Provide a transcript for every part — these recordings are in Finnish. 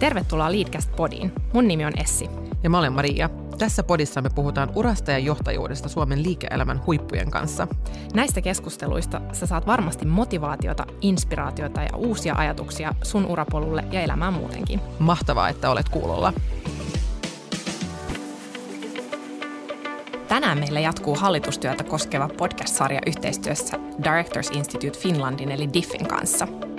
Tervetuloa Leadcast Podiin. Mun nimi on Essi. Ja mä olen Maria. Tässä podissa me puhutaan urasta ja johtajuudesta Suomen liike-elämän huippujen kanssa. Näistä keskusteluista sä saat varmasti motivaatiota, inspiraatiota ja uusia ajatuksia sun urapolulle ja elämään muutenkin. Mahtavaa, että olet kuulolla. Tänään meillä jatkuu hallitustyötä koskeva podcast-sarja yhteistyössä Directors Institute Finlandin eli DIFFin kanssa –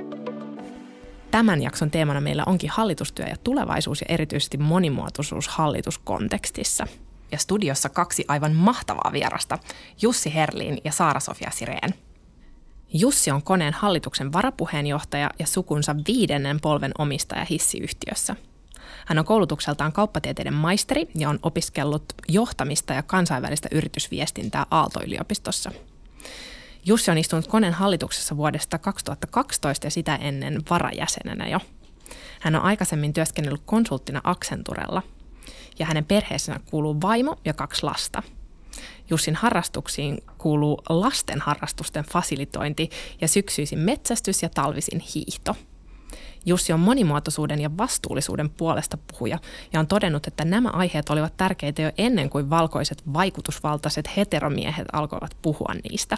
Tämän jakson teemana meillä onkin hallitustyö ja tulevaisuus ja erityisesti monimuotoisuus hallituskontekstissa. Ja studiossa kaksi aivan mahtavaa vierasta, Jussi Herliin ja Saara-Sofia Sireen. Jussi on koneen hallituksen varapuheenjohtaja ja sukunsa viidennen polven omistaja hissiyhtiössä. Hän on koulutukseltaan kauppatieteiden maisteri ja on opiskellut johtamista ja kansainvälistä yritysviestintää Aalto-yliopistossa – Jussi on istunut koneen hallituksessa vuodesta 2012 ja sitä ennen varajäsenenä jo. Hän on aikaisemmin työskennellyt konsulttina Accenturella ja hänen perheessään kuuluu vaimo ja kaksi lasta. Jussin harrastuksiin kuuluu lasten harrastusten fasilitointi ja syksyisin metsästys ja talvisin hiihto. Jussi on monimuotoisuuden ja vastuullisuuden puolesta puhuja ja on todennut, että nämä aiheet olivat tärkeitä jo ennen kuin valkoiset vaikutusvaltaiset heteromiehet alkoivat puhua niistä.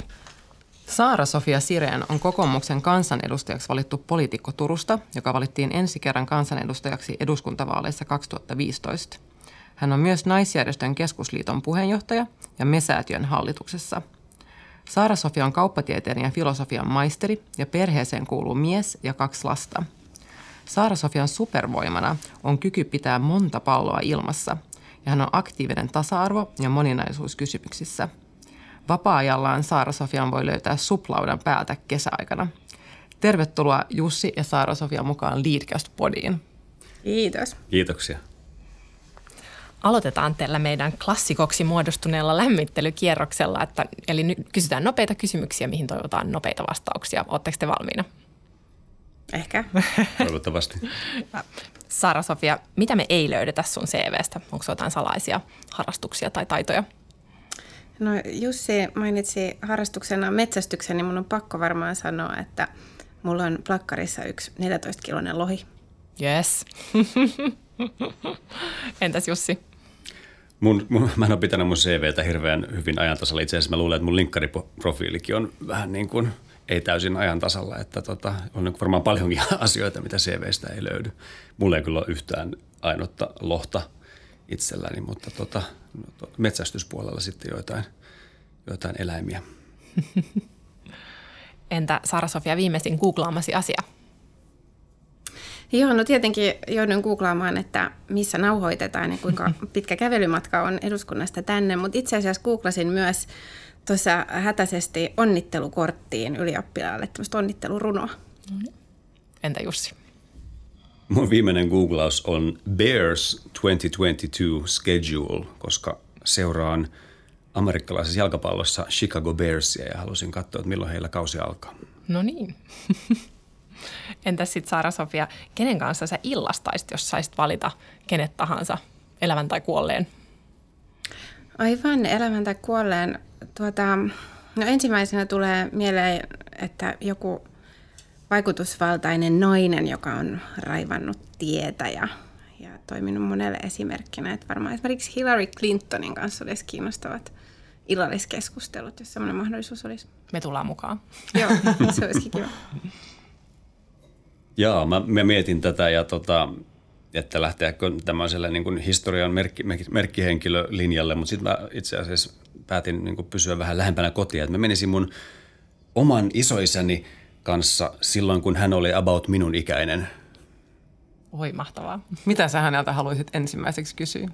Saara-Sofia Sireen on kokoomuksen kansanedustajaksi valittu poliitikko Turusta, joka valittiin ensi kerran kansanedustajaksi eduskuntavaaleissa 2015. Hän on myös naisjärjestön keskusliiton puheenjohtaja ja Mesäätiön hallituksessa. Saara-Sofia on kauppatieteen ja filosofian maisteri ja perheeseen kuuluu mies ja kaksi lasta. Saara-Sofian supervoimana on kyky pitää monta palloa ilmassa ja hän on aktiivinen tasa-arvo- ja moninaisuuskysymyksissä – Vapaa-ajallaan Saara-Sofian voi löytää suplaudan päältä kesäaikana. Tervetuloa Jussi ja Saara-Sofia mukaan Leadcast-podiin. Kiitos. Kiitoksia. Aloitetaan tällä meidän klassikoksi muodostuneella lämmittelykierroksella, että, eli nyt kysytään nopeita kysymyksiä, mihin toivotaan nopeita vastauksia. Oletteko te valmiina? Ehkä. Toivottavasti. Saara-Sofia, mitä me ei löydetä sun CVstä? Onko jotain salaisia harrastuksia tai taitoja? No Jussi mainitsi harrastuksena metsästyksen, niin mun on pakko varmaan sanoa, että mulla on plakkarissa yksi 14-kiloinen lohi. Yes. Entäs Jussi? Mun, mun, mä en ole pitänyt mun CVtä hirveän hyvin ajantasalla. Itse asiassa mä luulen, että mun linkkariprofiilikin on vähän niin kuin ei täysin ajantasalla. Että tota, on varmaan paljonkin asioita, mitä CVstä ei löydy. Mulla ei kyllä ole yhtään ainutta lohta – itselläni, mutta tota, no, metsästyspuolella sitten joitain, joitain eläimiä. Entä Sara-Sofia viimeisin googlaamasi asia? Joo, no tietenkin joudun googlaamaan, että missä nauhoitetaan ja kuinka pitkä kävelymatka on eduskunnasta tänne, mutta itse asiassa googlasin myös tuossa hätäisesti onnittelukorttiin ylioppilaalle tämmöistä onnittelurunoa. Entä Jussi? Mun viimeinen googlaus on Bears 2022 schedule, koska seuraan amerikkalaisessa jalkapallossa Chicago Bearsia ja halusin katsoa, että milloin heillä kausi alkaa. No niin. Entäs sitten Saara-Sofia, kenen kanssa sä illastaisit, jos saisit valita kenet tahansa, elävän tai kuolleen? Aivan, elävän tai kuolleen. Tuota, no ensimmäisenä tulee mieleen, että joku vaikutusvaltainen nainen, joka on raivannut tietä ja, ja toiminut monelle esimerkkinä. Että varmaan esimerkiksi Hillary Clintonin kanssa olisi kiinnostavat illalliskeskustelut, jos sellainen mahdollisuus olisi. Me tullaan mukaan. Joo, se olisi kiva. Joo, mä, mä mietin tätä ja tota, että lähteekö tämmöiselle niin kuin historian merkki, merkkihenkilölinjalle, mutta sitten mä itse asiassa päätin niin kuin pysyä vähän lähempänä kotia. Että mä menisin mun oman isoisäni – kanssa silloin, kun hän oli about minun ikäinen. Oi, mahtavaa. Mitä sä häneltä haluaisit ensimmäiseksi kysyä?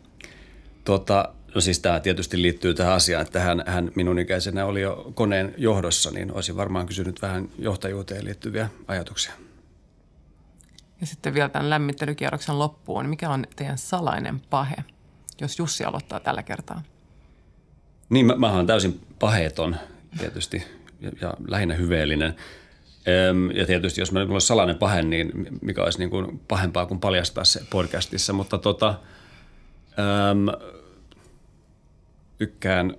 Tota, no siis tämä tietysti liittyy tähän asiaan, että hän, hän minun ikäisenä oli jo koneen johdossa, niin olisin varmaan kysynyt vähän johtajuuteen liittyviä ajatuksia. Ja sitten vielä tämän lämmittelykierroksen loppuun, mikä on teidän salainen pahe, jos Jussi aloittaa tällä kertaa? Niin, mä, mä olen täysin paheeton tietysti ja, ja lähinnä hyveellinen. Ja tietysti jos meillä olisi salainen pahe, niin mikä olisi niin kuin pahempaa kuin paljastaa se podcastissa. Mutta tota, äm, tykkään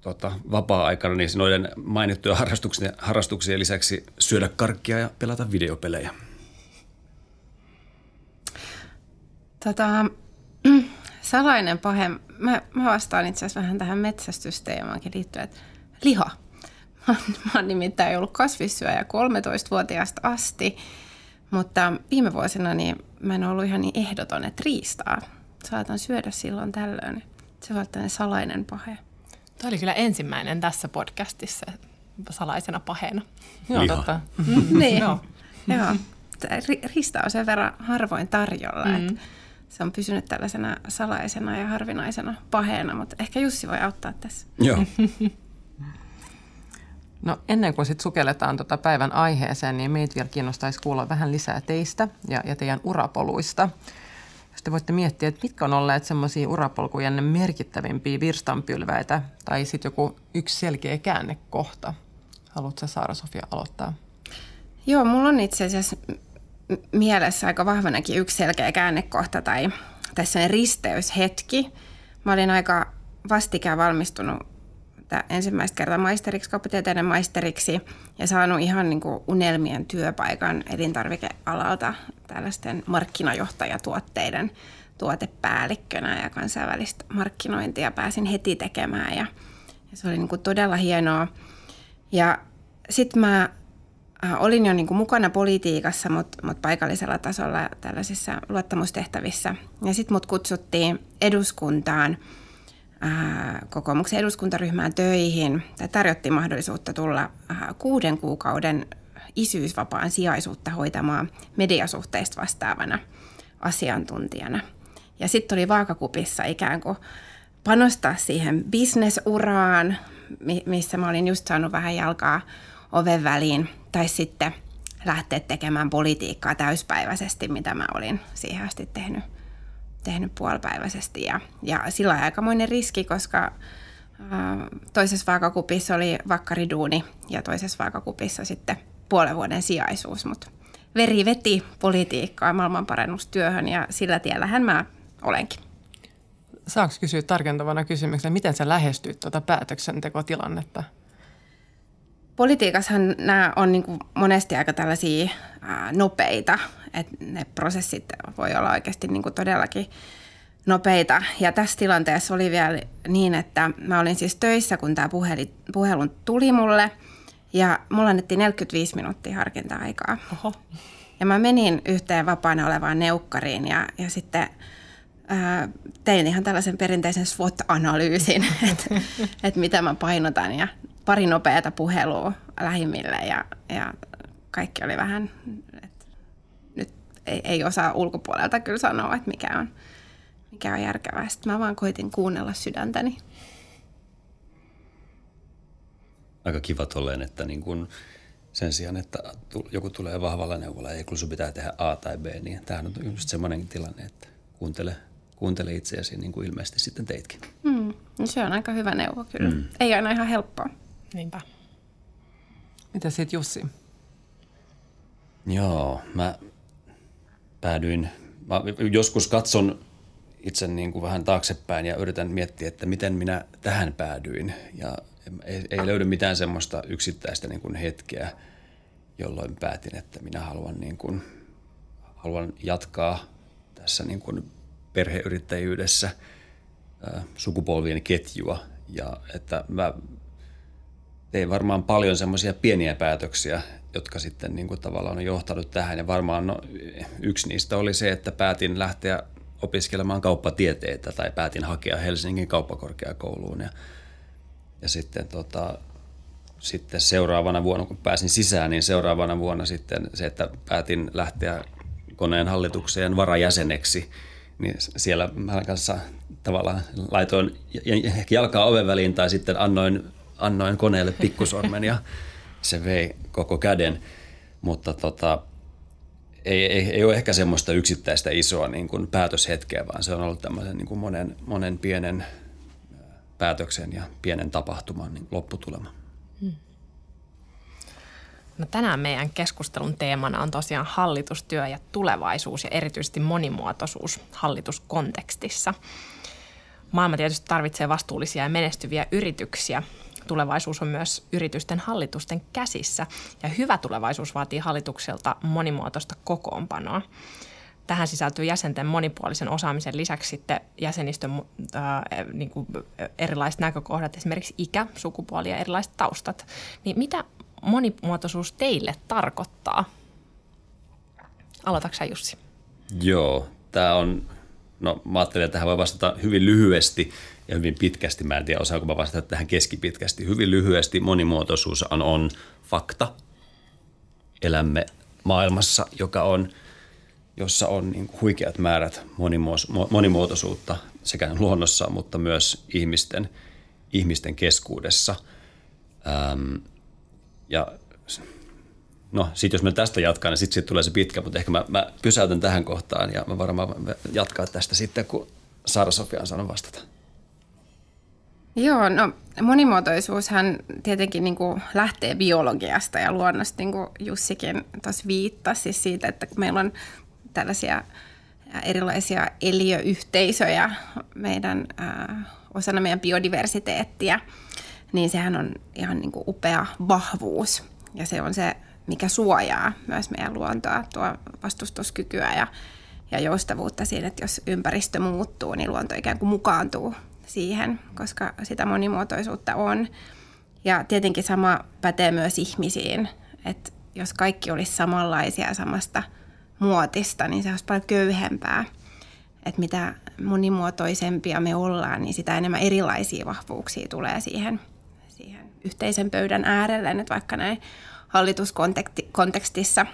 tota, vapaa-aikana niin noiden mainittuja harrastuksia, harrastuksia lisäksi syödä karkkia ja pelata videopelejä. Tota, salainen pahe. Mä, mä vastaan itse asiassa vähän tähän metsästysteemaankin liittyen, että liha. Mä, oon nimittäin ollut kasvissyöjä 13-vuotiaasta asti, mutta viime vuosina niin mä en ollut ihan niin ehdoton, että riistaa saatan syödä silloin tällöin. Se on tällainen salainen pahe. Tämä oli kyllä ensimmäinen tässä podcastissa salaisena paheena. Joo, Liha. totta. Mm. niin, joo. joo. Rista on sen verran harvoin tarjolla, mm. että se on pysynyt tällaisena salaisena ja harvinaisena paheena, mutta ehkä Jussi voi auttaa tässä. Joo. No ennen kuin sitten sukelletaan tuota päivän aiheeseen, niin meitä vielä kiinnostaisi kuulla vähän lisää teistä ja, ja teidän urapoluista. Jos te voitte miettiä, että mitkä on olleet semmoisia urapolkujen merkittävimpiä virstanpylväitä tai sitten joku yksi selkeä käännekohta. Haluatko Saara-Sofia aloittaa? Joo, mulla on itse asiassa mielessä aika vahvanakin yksi selkeä käännekohta tai tässä risteyshetki. Mä olin aika vastikään valmistunut ensimmäistä kertaa maisteriksi, kauppatieteiden maisteriksi ja saanut ihan niin kuin unelmien työpaikan elintarvikealalta tällaisten markkinajohtajatuotteiden tuotepäällikkönä ja kansainvälistä markkinointia pääsin heti tekemään ja, ja se oli niin kuin todella hienoa. Ja sitten mä äh, olin jo niin kuin mukana politiikassa, mutta mut paikallisella tasolla tällaisissa luottamustehtävissä. Ja sitten mut kutsuttiin eduskuntaan – kokoomuksen eduskuntaryhmään töihin tai tarjottiin mahdollisuutta tulla kuuden kuukauden isyysvapaan sijaisuutta hoitamaan mediasuhteista vastaavana asiantuntijana. Ja sitten oli vaakakupissa ikään kuin panostaa siihen bisnesuraan, missä mä olin just saanut vähän jalkaa oven väliin, tai sitten lähteä tekemään politiikkaa täyspäiväisesti, mitä mä olin siihen asti tehnyt tehnyt puolipäiväisesti ja, ja sillä on aikamoinen riski, koska toisessa vaakakupissa oli vakkariduuni ja toisessa vaakakupissa sitten puolen vuoden sijaisuus, mutta veri veti politiikkaa maailmanparannustyöhön ja sillä tiellähän mä olenkin. Saanko kysyä tarkentavana kysymyksenä, miten sä lähestyit tuota päätöksentekotilannetta? Politiikassahan nämä on niin kuin monesti aika tällaisia nopeita, että ne prosessit voi olla oikeasti niin kuin todellakin nopeita. Ja tässä tilanteessa oli vielä niin, että mä olin siis töissä, kun tämä puheli, puhelun tuli mulle ja mulla annettiin 45 minuuttia harkinta-aikaa. Oho. Ja mä menin yhteen vapaana olevaan neukkariin ja, ja sitten ää, tein ihan tällaisen perinteisen SWOT-analyysin, että et mitä mä painotan ja pari nopeata puhelua lähimmille ja, ja kaikki oli vähän, että nyt ei, ei osaa ulkopuolelta kyllä sanoa, että mikä on, mikä on järkevää. Sitten mä vaan koitin kuunnella sydäntäni. Aika kiva tolleen, että niin kun sen sijaan, että joku tulee vahvalla neuvolla ja kun sun pitää tehdä A tai B, niin tämähän on just semmoinen tilanne, että kuuntele, kuuntele itseäsi niin kuin ilmeisesti sitten teitkin. Mm, no se on aika hyvä neuvo kyllä. Mm. Ei aina ihan helppoa. Niinpä. Mitä sitten Jussi? Joo, mä päädyin, mä joskus katson itse niin kuin vähän taaksepäin ja yritän miettiä, että miten minä tähän päädyin. Ja ei, ei löydy mitään semmoista yksittäistä niin kuin hetkeä, jolloin päätin, että minä haluan, niin kuin, haluan jatkaa tässä niin kuin perheyrittäjyydessä sukupolvien ketjua. Ja että mä tein varmaan paljon semmoisia pieniä päätöksiä, jotka sitten niin kuin tavallaan on johtanut tähän. Ja varmaan no, yksi niistä oli se, että päätin lähteä opiskelemaan kauppatieteitä tai päätin hakea Helsingin kauppakorkeakouluun. Ja, ja sitten, tota, sitten seuraavana vuonna, kun pääsin sisään, niin seuraavana vuonna sitten se, että päätin lähteä koneen hallitukseen varajäseneksi, niin siellä mä kanssa tavallaan laitoin jalkaa oven väliin tai sitten annoin annoin koneelle pikkusormen ja se vei koko käden. Mutta tota, ei, ei, ei ole ehkä semmoista yksittäistä isoa niin kuin päätöshetkeä, vaan se on ollut tämmöisen niin kuin monen, monen pienen päätöksen ja pienen tapahtuman niin lopputulema. Hmm. No tänään meidän keskustelun teemana on tosiaan hallitustyö ja tulevaisuus ja erityisesti monimuotoisuus hallituskontekstissa. Maailma tietysti tarvitsee vastuullisia ja menestyviä yrityksiä, tulevaisuus on myös yritysten hallitusten käsissä ja hyvä tulevaisuus vaatii hallitukselta monimuotoista kokoonpanoa. tähän sisältyy jäsenten monipuolisen osaamisen lisäksi sitten jäsenistön ää, niin kuin erilaiset näkökohdat, esimerkiksi ikä, sukupuoli ja erilaiset taustat. Niin mitä monimuotoisuus teille tarkoittaa? Aloitatko Jussi? Joo, tämä on, no mä ajattelin, että tähän voi vastata hyvin lyhyesti ja hyvin pitkästi. Mä en tiedä, osaanko mä vastata tähän keskipitkästi. Hyvin lyhyesti monimuotoisuus on, on fakta. Elämme maailmassa, joka on, jossa on niin huikeat määrät monimuotoisuutta sekä luonnossa, mutta myös ihmisten, ihmisten keskuudessa. Ähm, ja no sitten jos me tästä jatkaa, niin sitten sit tulee se pitkä, mutta ehkä mä, mä pysäytän tähän kohtaan ja mä varmaan jatkaa tästä sitten, kun Sara Sofia on saanut vastata. Joo, no monimuotoisuushan tietenkin niin kuin lähtee biologiasta ja luonnosta, niin kuin Jussikin tuossa viittasi siis siitä, että meillä on tällaisia erilaisia eliöyhteisöjä meidän äh, osana meidän biodiversiteettiä, niin sehän on ihan niin kuin upea vahvuus ja se on se, mikä suojaa myös meidän luontoa, tuo vastustuskykyä ja, ja joustavuutta siinä, että jos ympäristö muuttuu, niin luonto ikään kuin mukaantuu siihen, koska sitä monimuotoisuutta on. Ja tietenkin sama pätee myös ihmisiin, että jos kaikki olisi samanlaisia samasta muotista, niin se olisi paljon köyhempää. Että mitä monimuotoisempia me ollaan, niin sitä enemmän erilaisia vahvuuksia tulee siihen, siihen yhteisen pöydän äärelle, nyt vaikka näin hallituskontekstissa.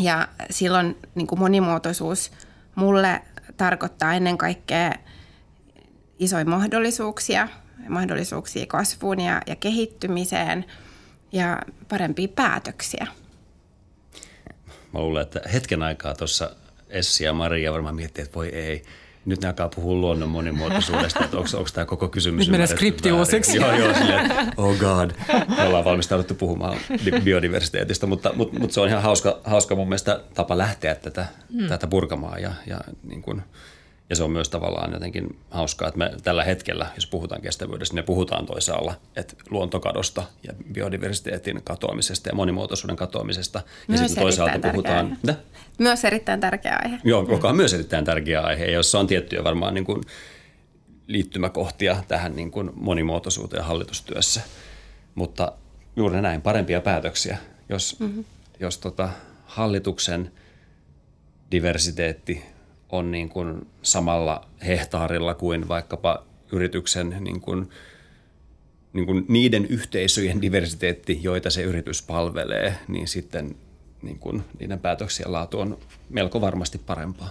Ja silloin niin kuin monimuotoisuus mulle tarkoittaa ennen kaikkea isoja mahdollisuuksia, mahdollisuuksia kasvuun ja, ja kehittymiseen ja parempia päätöksiä. Mä luulen, että hetken aikaa tuossa Essi ja Maria varmaan miettii, että voi ei, nyt ne alkaa puhua luonnon monimuotoisuudesta, että onko, onko tämä koko kysymys Nyt menee skripti uusiksi. Joo, joo, silleen, oh god, me ollaan valmistauduttu puhumaan biodiversiteetistä, mutta, mutta, mutta se on ihan hauska, hauska mun mielestä tapa lähteä tätä, hmm. tätä purkamaan ja, ja niin kuin – ja se on myös tavallaan jotenkin hauskaa, että me tällä hetkellä, jos puhutaan kestävyydestä, niin me puhutaan toisaalla, että luontokadosta ja biodiversiteetin katoamisesta ja monimuotoisuuden katoamisesta. Myös ja sitten toisaalta puhutaan... Aihe. Myös erittäin tärkeä aihe. Joo, joka on myös erittäin tärkeä aihe, jossa on tiettyjä varmaan niin kuin liittymäkohtia tähän niin kuin monimuotoisuuteen hallitustyössä. Mutta juuri näin, parempia päätöksiä. Jos, mm-hmm. jos tota, hallituksen diversiteetti on niin kuin samalla hehtaarilla kuin vaikkapa yrityksen niin kuin, niin kuin niiden yhteisöjen diversiteetti, joita se yritys palvelee, niin sitten niin kuin niiden päätöksien laatu on melko varmasti parempaa.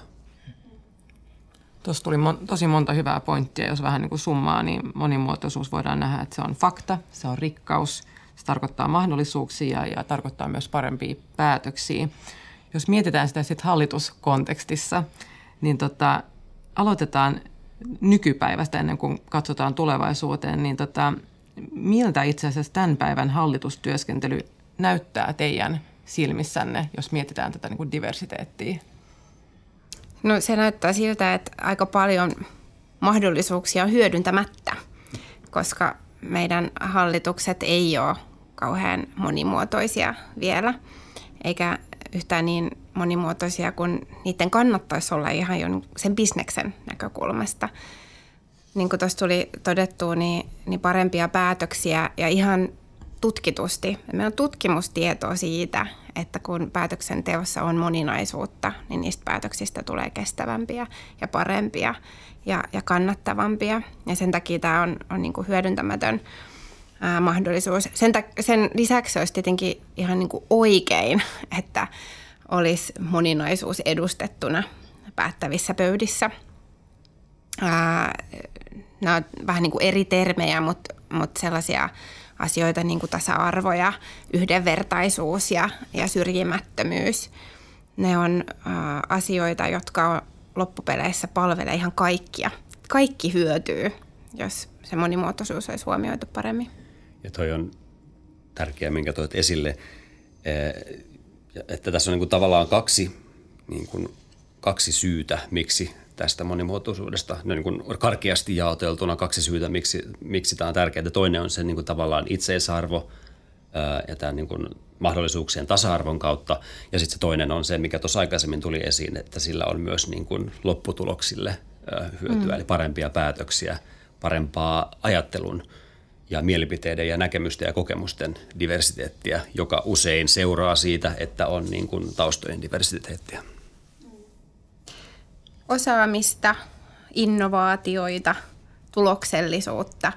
Tuossa tuli mon, tosi monta hyvää pointtia, jos vähän niin kuin summaa, niin monimuotoisuus voidaan nähdä, että se on fakta, se on rikkaus, se tarkoittaa mahdollisuuksia ja tarkoittaa myös parempia päätöksiä. Jos mietitään sitä sitten hallituskontekstissa, niin tota, aloitetaan nykypäivästä ennen kuin katsotaan tulevaisuuteen, niin tota, miltä itse asiassa tämän päivän hallitustyöskentely näyttää teidän silmissänne, jos mietitään tätä niin kuin diversiteettiä? No se näyttää siltä, että aika paljon mahdollisuuksia on hyödyntämättä, koska meidän hallitukset ei ole kauhean monimuotoisia vielä, eikä yhtään niin monimuotoisia kuin niiden kannattaisi olla ihan jo sen bisneksen näkökulmasta. Niin kuin tuossa tuli todettu, niin, niin parempia päätöksiä ja ihan tutkitusti. Meillä on tutkimustietoa siitä, että kun päätöksenteossa on moninaisuutta, niin niistä päätöksistä tulee kestävämpiä ja parempia ja, ja kannattavampia. Ja sen takia tämä on, on niin kuin hyödyntämätön ää, mahdollisuus. Sen, ta- sen lisäksi olisi tietenkin ihan niin kuin oikein, että olisi moninaisuus edustettuna päättävissä pöydissä. Nämä on vähän niin kuin eri termejä, mutta, mutta sellaisia asioita niin kuin tasa-arvo ja yhdenvertaisuus ja, ja syrjimättömyys. Ne on ää, asioita, jotka on loppupeleissä palvelee ihan kaikkia. Kaikki hyötyy, jos se monimuotoisuus olisi huomioitu paremmin. Ja toi on tärkeää, minkä toit esille että tässä on niin kuin tavallaan kaksi, niin kuin, kaksi syytä, miksi tästä monimuotoisuudesta, no niin kuin karkeasti jaoteltuna kaksi syytä, miksi, miksi tämä on tärkeää. Toinen on se niin kuin tavallaan itseisarvo ää, ja tämä niin kuin mahdollisuuksien tasa-arvon kautta. Ja sitten se toinen on se, mikä tuossa aikaisemmin tuli esiin, että sillä on myös niin kuin lopputuloksille hyötyä, mm. eli parempia päätöksiä, parempaa ajattelun ja mielipiteiden ja näkemysten ja kokemusten diversiteettiä, joka usein seuraa siitä, että on niin kuin taustojen diversiteettiä. Osaamista, innovaatioita, tuloksellisuutta,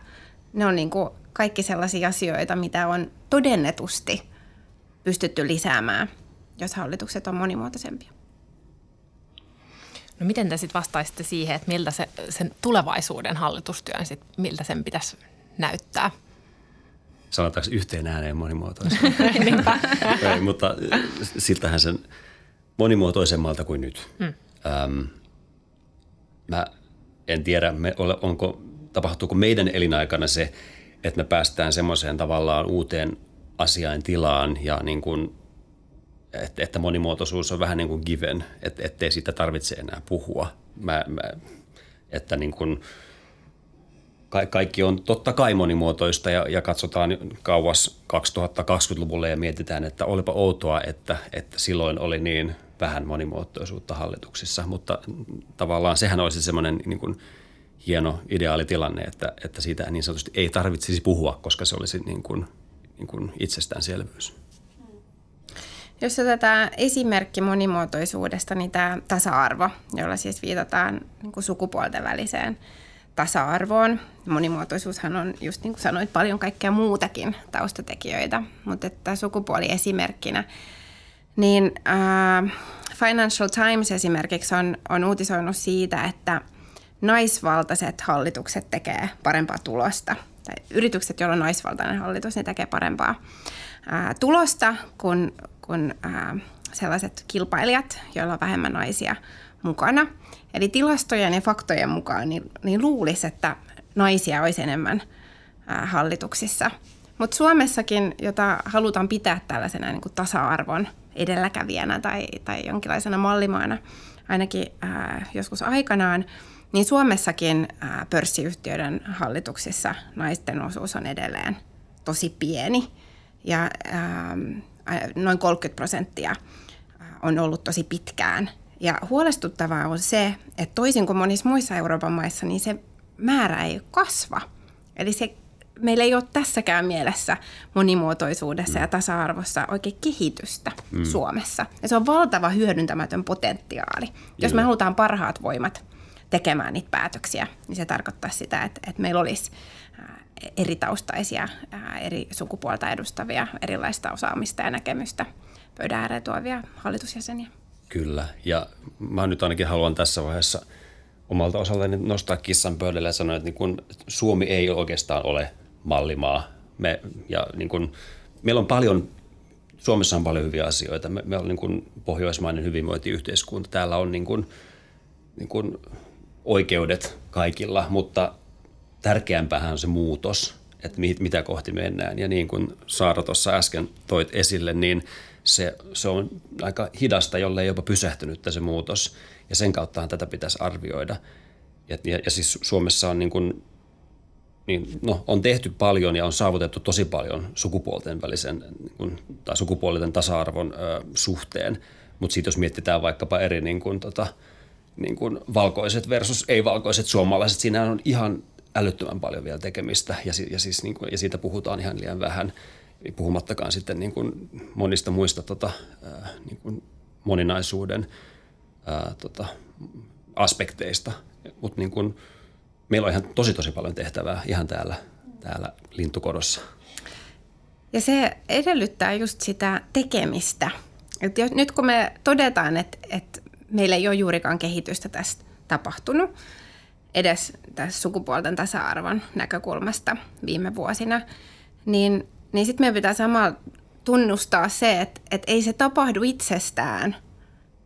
ne on niin kuin kaikki sellaisia asioita, mitä on todennetusti pystytty lisäämään, jos hallitukset on monimuotoisempia. No miten te sitten vastaisitte siihen, että miltä se, sen tulevaisuuden hallitustyön, sit, miltä sen pitäisi näyttää? Sanotaanko yhteen ääneen monimuotoisen? Ei, mutta siltähän sen monimuotoisemmalta kuin nyt. Hmm. Ähm, mä en tiedä, me, onko, tapahtuuko meidän elinaikana se, että me päästään semmoiseen tavallaan uuteen asiain tilaan ja niin kuin, että, että monimuotoisuus on vähän niin kuin given, että ettei siitä tarvitse enää puhua. Mä, mä, että niin kuin, ka, kaikki on totta kai monimuotoista ja, ja katsotaan kauas 2020-luvulle ja mietitään, että olipa outoa, että, että silloin oli niin vähän monimuotoisuutta hallituksissa, mutta tavallaan sehän olisi semmoinen niin kuin hieno ideaalitilanne, että, että siitä niin sanotusti ei tarvitsisi puhua, koska se olisi niin kuin, niin kuin itsestäänselvyys. Jos otetaan esimerkki monimuotoisuudesta, niin tämä tasa-arvo, jolla siis viitataan niin kuin sukupuolten väliseen tasa-arvoon. Monimuotoisuushan on, just niin kuin sanoit, paljon kaikkea muutakin taustatekijöitä, mutta että sukupuoli esimerkkinä. Niin äh, Financial Times esimerkiksi on, on uutisoinut siitä, että naisvaltaiset hallitukset tekee parempaa tulosta. Tai yritykset, joilla on naisvaltainen hallitus, ne tekee parempaa ää, tulosta kuin, kuin ää, sellaiset kilpailijat, joilla on vähemmän naisia mukana. Eli tilastojen ja faktojen mukaan niin, niin luulisi, että naisia olisi enemmän ää, hallituksissa. Mutta Suomessakin, jota halutaan pitää tällaisena niin kuin tasa-arvon edelläkävijänä tai, tai jonkinlaisena mallimaana, ainakin ää, joskus aikanaan, niin Suomessakin ää, pörssiyhtiöiden hallituksissa naisten osuus on edelleen tosi pieni ja ää, noin 30 prosenttia on ollut tosi pitkään. Ja huolestuttavaa on se, että toisin kuin monissa muissa Euroopan maissa, niin se määrä ei kasva. Eli se, meillä ei ole tässäkään mielessä monimuotoisuudessa mm. ja tasa-arvossa oikein kehitystä mm. Suomessa. Ja se on valtava hyödyntämätön potentiaali. Joo. Jos me halutaan parhaat voimat tekemään niitä päätöksiä, niin se tarkoittaa sitä, että, että meillä olisi eri taustaisia, eri sukupuolta edustavia, erilaista osaamista ja näkemystä pöydän ääreen tuovia hallitusjäseniä. Kyllä, ja mä nyt ainakin haluan tässä vaiheessa omalta osaltani nostaa kissan pöydälle ja sanoa, että niin kun Suomi ei oikeastaan ole mallimaa. Me, ja niin kun, meillä on paljon, Suomessa on paljon hyviä asioita. Me, me on niin kun pohjoismainen hyvinvointiyhteiskunta. Täällä on niin kun, niin kun oikeudet kaikilla, mutta tärkeämpäähän on se muutos, että mitä kohti mennään. Ja niin kuin Saara tuossa äsken toit esille, niin se, se on aika hidasta, jolle ei jopa pysähtynyt se muutos. Ja sen kauttahan tätä pitäisi arvioida. Ja, ja, ja siis Suomessa on niin kuin, niin, no, on tehty paljon ja on saavutettu tosi paljon sukupuolten välisen niin kuin, tai sukupuolten tasa-arvon ö, suhteen. Mutta sitten jos mietitään vaikkapa eri niin kuin, tota, niin kuin valkoiset versus ei-valkoiset suomalaiset, siinä on ihan älyttömän paljon vielä tekemistä ja, ja, siis niin kuin, ja siitä puhutaan ihan liian vähän, puhumattakaan sitten niin kuin monista muista tota, niin kuin moninaisuuden äh, tota, aspekteista. Mutta niin kuin, meillä on ihan tosi tosi paljon tehtävää ihan täällä, täällä lintukodossa. Ja se edellyttää just sitä tekemistä. Et nyt kun me todetaan, että, että meillä ei ole juurikaan kehitystä tästä tapahtunut, edes tässä sukupuolten tasa-arvon näkökulmasta viime vuosina, niin, niin sitten meidän pitää samalla tunnustaa se, että, että ei se tapahdu itsestään.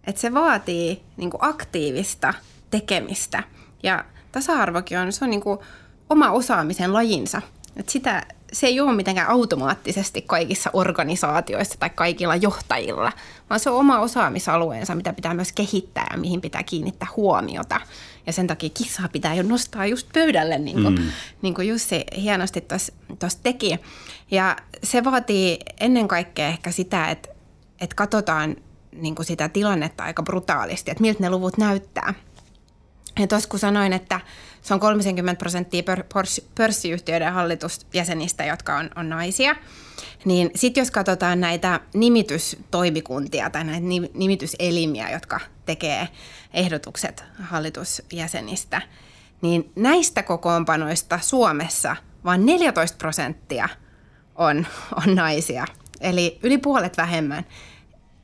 Että se vaatii niin kuin aktiivista tekemistä. Ja tasa-arvokin on, se on niin kuin oma osaamisen lajinsa. Että sitä, se ei ole mitenkään automaattisesti kaikissa organisaatioissa tai kaikilla johtajilla, vaan se on oma osaamisalueensa, mitä pitää myös kehittää ja mihin pitää kiinnittää huomiota. Ja sen takia kissaa pitää jo nostaa just pöydälle, niin kuin, mm. niin kuin Jussi hienosti tuossa teki. Ja se vaatii ennen kaikkea ehkä sitä, että, että katsotaan niin kuin sitä tilannetta aika brutaalisti, että miltä ne luvut näyttää. Ja tuossa kun sanoin, että se on 30 prosenttia pörssiyhtiöiden hallitusjäsenistä, jotka on, on naisia, niin sitten jos katsotaan näitä nimitystoimikuntia tai näitä nimityselimiä, jotka tekee ehdotukset hallitusjäsenistä, niin näistä kokoonpanoista Suomessa vain 14 prosenttia on, on naisia, eli yli puolet vähemmän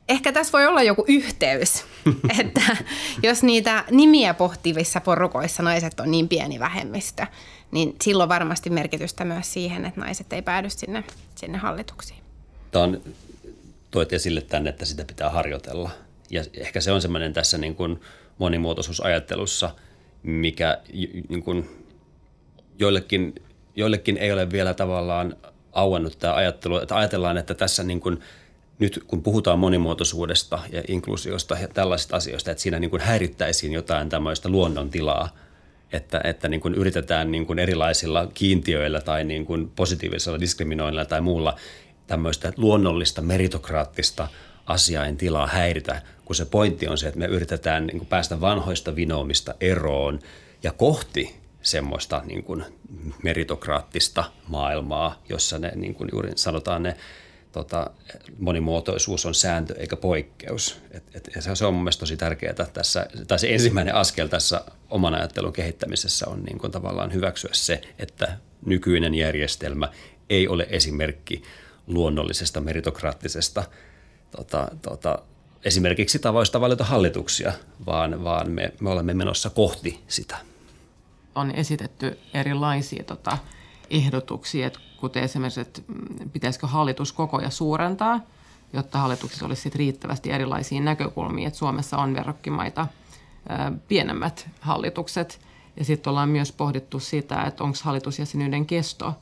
ehkä tässä voi olla joku yhteys, että jos niitä nimiä pohtivissa porukoissa naiset on niin pieni vähemmistö, niin silloin varmasti merkitystä myös siihen, että naiset ei päädy sinne, sinne hallituksiin. Tämä on, toit esille tänne, että sitä pitää harjoitella. Ja ehkä se on semmoinen tässä niin kuin monimuotoisuusajattelussa, mikä niin kuin joillekin, joillekin ei ole vielä tavallaan auennut tämä ajattelu, että ajatellaan, että tässä niin kuin – nyt kun puhutaan monimuotoisuudesta ja inkluusiosta ja tällaisista asioista, että siinä niin kuin häirittäisiin jotain tämmöistä luonnontilaa, että, että niin kuin yritetään niin kuin erilaisilla kiintiöillä tai niin kuin positiivisella diskriminoinnilla tai muulla tämmöistä luonnollista meritokraattista asiain tilaa häiritä, kun se pointti on se, että me yritetään niin kuin päästä vanhoista vinoomista eroon ja kohti semmoista niin kuin meritokraattista maailmaa, jossa ne, niin kuin juuri sanotaan, ne tota, monimuotoisuus on sääntö eikä poikkeus. Et, et, se on mun mielestä tosi tärkeää tässä, tai se ensimmäinen askel tässä oman ajattelun kehittämisessä on niin kuin tavallaan hyväksyä se, että nykyinen järjestelmä ei ole esimerkki luonnollisesta meritokraattisesta tota, tota, esimerkiksi tavoista valita hallituksia, vaan, vaan me, me olemme menossa kohti sitä. On esitetty erilaisia tota, ehdotuksia, että kuten esimerkiksi, että mm, pitäisikö hallituskokoja suurentaa, jotta hallituksessa olisi sit riittävästi erilaisia näkökulmia, että Suomessa on verrokkimaita pienemmät hallitukset. Ja sitten ollaan myös pohdittu sitä, että onko hallitusjäsenyyden kesto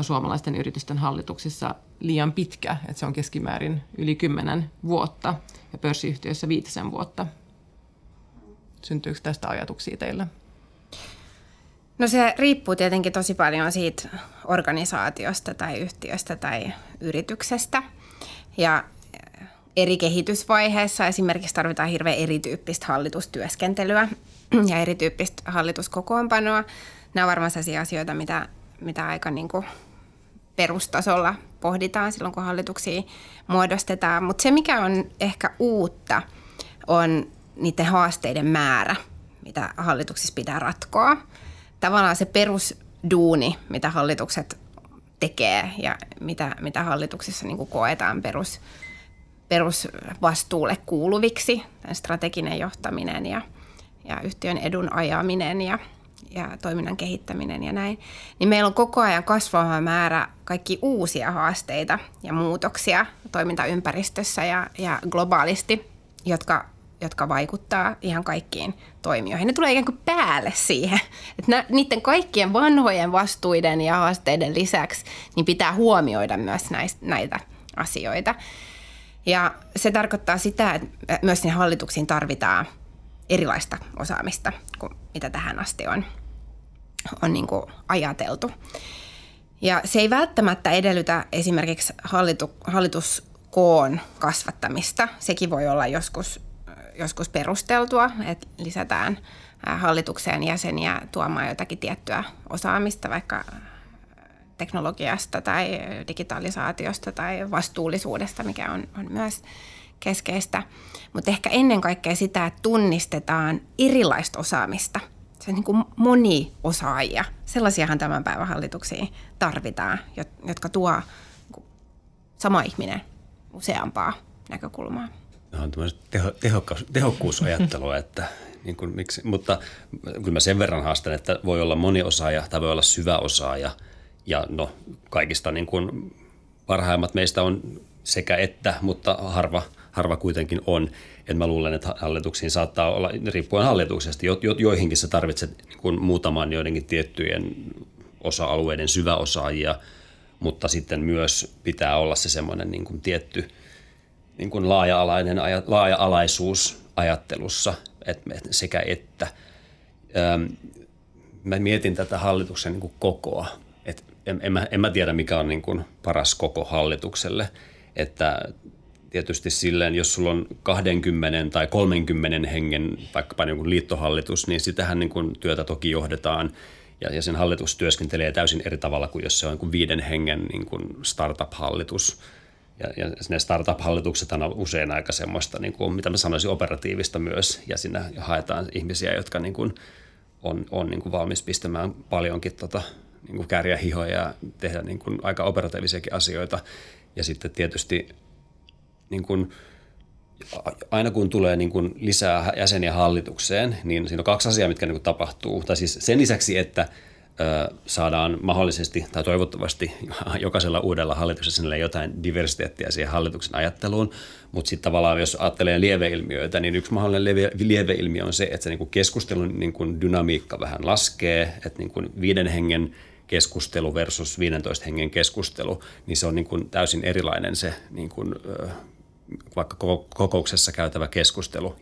suomalaisten yritysten hallituksissa liian pitkä, että se on keskimäärin yli kymmenen vuotta ja pörssiyhtiöissä viitisen vuotta. Syntyykö tästä ajatuksia teille? No se riippuu tietenkin tosi paljon siitä organisaatiosta tai yhtiöstä tai yrityksestä. Ja eri kehitysvaiheessa esimerkiksi tarvitaan hirveän erityyppistä hallitustyöskentelyä ja erityyppistä hallituskokoonpanoa. Nämä on varmaan sellaisia asioita, mitä, mitä aika niin kuin perustasolla pohditaan silloin, kun hallituksia muodostetaan. Mutta se, mikä on ehkä uutta, on niiden haasteiden määrä, mitä hallituksissa pitää ratkoa tavallaan se perusduuni, mitä hallitukset tekee ja mitä, mitä hallituksissa niin kuin koetaan perus, perusvastuulle kuuluviksi, strateginen johtaminen ja, ja yhtiön edun ajaminen ja, ja toiminnan kehittäminen ja näin, niin meillä on koko ajan kasvava määrä kaikki uusia haasteita ja muutoksia toimintaympäristössä ja, ja globaalisti, jotka jotka vaikuttaa ihan kaikkiin toimijoihin. Ne tulee ikään kuin päälle siihen. Että niiden kaikkien vanhojen vastuiden ja haasteiden lisäksi niin pitää huomioida myös näitä asioita. Ja se tarkoittaa sitä, että myös sinne hallituksiin tarvitaan erilaista osaamista kuin mitä tähän asti on, on niin kuin ajateltu. Ja se ei välttämättä edellytä esimerkiksi hallitu, hallituskoon kasvattamista. Sekin voi olla joskus joskus perusteltua, että lisätään hallitukseen jäseniä tuomaan jotakin tiettyä osaamista, vaikka teknologiasta tai digitalisaatiosta tai vastuullisuudesta, mikä on, on myös keskeistä. Mutta ehkä ennen kaikkea sitä, että tunnistetaan erilaista osaamista. Se on niin kuin moniosaajia. Sellaisiahan tämän päivän hallituksiin tarvitaan, jotka tuo niin sama ihminen useampaa näkökulmaa on teho, tehokkuus, tehokkuusajattelua, että niin kuin, miksi, mutta kyllä mä sen verran haastan, että voi olla moniosaaja tai voi olla syvä osaaja ja no kaikista niin kuin parhaimmat meistä on sekä että, mutta harva, harva kuitenkin on. Et mä luulen, että hallituksiin saattaa olla, riippuen hallituksesta, jo, jo, joihinkin sä tarvitset niin kuin muutaman joidenkin tiettyjen osa-alueiden syväosaajia, mutta sitten myös pitää olla se semmoinen niin kuin tietty niin kuin laaja-alainen, laaja-alaisuus ajattelussa, että sekä että. mä mietin tätä hallituksen niin kuin kokoa. Et en, en, mä, en mä tiedä, mikä on niin kuin paras koko hallitukselle. Että tietysti silleen, jos sulla on 20 tai 30 hengen vaikkapa niin liittohallitus, niin sitähän niin kuin työtä toki johdetaan ja, ja sen hallitus työskentelee täysin eri tavalla kuin jos se on niin viiden hengen niin kuin startup-hallitus. Ja, ja ne startup-hallitukset on usein aika semmoista, niin kuin, mitä mä sanoisin, operatiivista myös, ja sinne haetaan ihmisiä, jotka niin kuin, on, on niin kuin valmis pistämään paljonkin tota, niin kuin kääriä hihoja ja tehdä niin kuin aika operatiivisiakin asioita. Ja sitten tietysti niin kuin, aina kun tulee niin kuin lisää jäseniä hallitukseen, niin siinä on kaksi asiaa, mitkä niin kuin tapahtuu. Tai siis sen lisäksi, että saadaan mahdollisesti tai toivottavasti jokaisella uudella hallituksella jotain diversiteettiä siihen hallituksen ajatteluun, mutta sitten tavallaan jos ajattelee lieveilmiöitä, niin yksi mahdollinen lieveilmiö on se, että se niinku keskustelun niinku dynamiikka vähän laskee, että niinku viiden hengen keskustelu versus 15 hengen keskustelu, niin se on niinku täysin erilainen se niinku, vaikka kokouksessa käytävä keskustelu.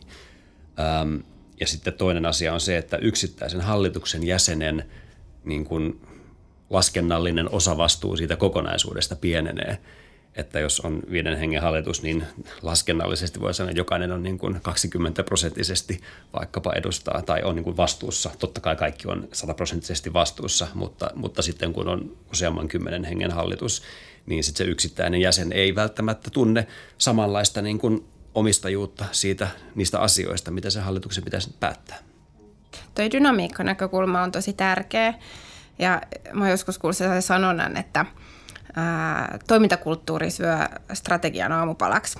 Ja sitten toinen asia on se, että yksittäisen hallituksen jäsenen – niin kuin laskennallinen osavastuu siitä kokonaisuudesta pienenee. Että jos on viiden hengen hallitus, niin laskennallisesti voi sanoa, että jokainen on niin kuin 20 prosenttisesti vaikkapa edustaa tai on niin kuin vastuussa. Totta kai kaikki on 100 prosenttisesti vastuussa, mutta, mutta sitten kun on useamman kymmenen hengen hallitus, niin sitten se yksittäinen jäsen ei välttämättä tunne samanlaista niin kuin omistajuutta siitä, niistä asioista, mitä se hallituksen pitäisi päättää toi dynamiikka-näkökulma on tosi tärkeä. Ja mä oon joskus kuullut sellaisen sanonnan, että ää, toimintakulttuuri syö strategian aamupalaksi.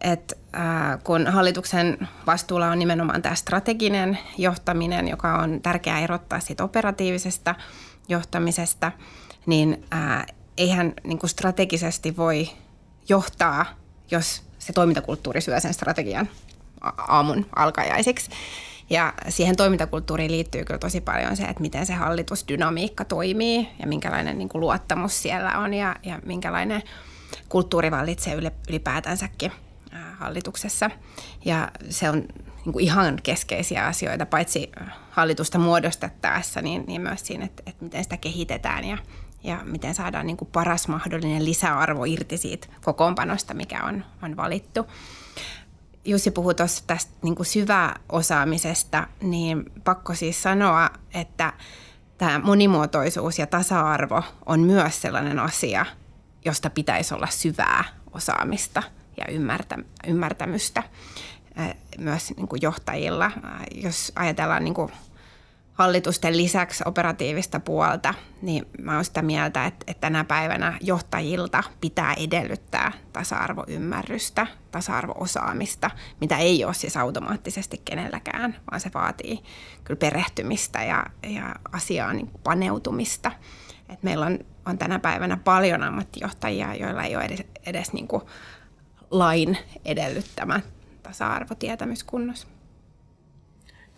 Et, ää, kun hallituksen vastuulla on nimenomaan tämä strateginen johtaminen, joka on tärkeää erottaa siitä operatiivisesta johtamisesta, niin ää, eihän niin kuin strategisesti voi johtaa, jos se toimintakulttuuri syö sen strategian aamun alkajaisiksi. Ja siihen toimintakulttuuriin liittyy kyllä tosi paljon se, että miten se hallitusdynamiikka toimii ja minkälainen niin kuin luottamus siellä on ja, ja minkälainen kulttuuri vallitsee ylipäätänsäkin hallituksessa. Ja se on niin kuin ihan keskeisiä asioita, paitsi hallitusta muodostettaessa, niin, niin myös siinä, että, että miten sitä kehitetään ja, ja miten saadaan niin kuin paras mahdollinen lisäarvo irti siitä kokoonpanosta, mikä on, on valittu. Jussi puhui tuossa tästä niin kuin syväosaamisesta, niin pakko siis sanoa, että tämä monimuotoisuus ja tasa-arvo on myös sellainen asia, josta pitäisi olla syvää osaamista ja ymmärtä, ymmärtämystä myös niin kuin johtajilla. Jos ajatellaan niin kuin hallitusten lisäksi operatiivista puolta, niin mä oon sitä mieltä, että, että tänä päivänä johtajilta pitää edellyttää tasa-arvoymmärrystä, tasa-arvoosaamista, mitä ei ole siis automaattisesti kenelläkään, vaan se vaatii kyllä perehtymistä ja, ja asiaan niin paneutumista. Et meillä on, on tänä päivänä paljon ammattijohtajia, joilla ei ole edes, edes niin kuin lain edellyttämä tasa-arvotietämys kunnossa.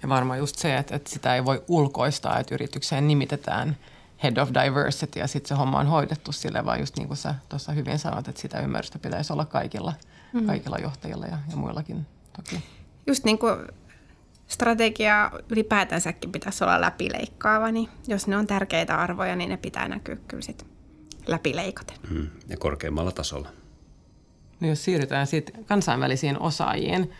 Ja varmaan just se, että, että sitä ei voi ulkoistaa, että yritykseen nimitetään head of diversity ja sitten se homma on hoidettu sille, vaan just niin kuin sä tuossa hyvin sanoit, että sitä ymmärrystä pitäisi olla kaikilla, mm. kaikilla johtajilla ja, ja muillakin toki. Just niin kuin strategia ylipäätänsäkin pitäisi olla läpileikkaava, niin jos ne on tärkeitä arvoja, niin ne pitää näkyä kyllä sit läpileikoten. Mm. Ja korkeimmalla tasolla. No jos siirrytään sitten kansainvälisiin osaajiin,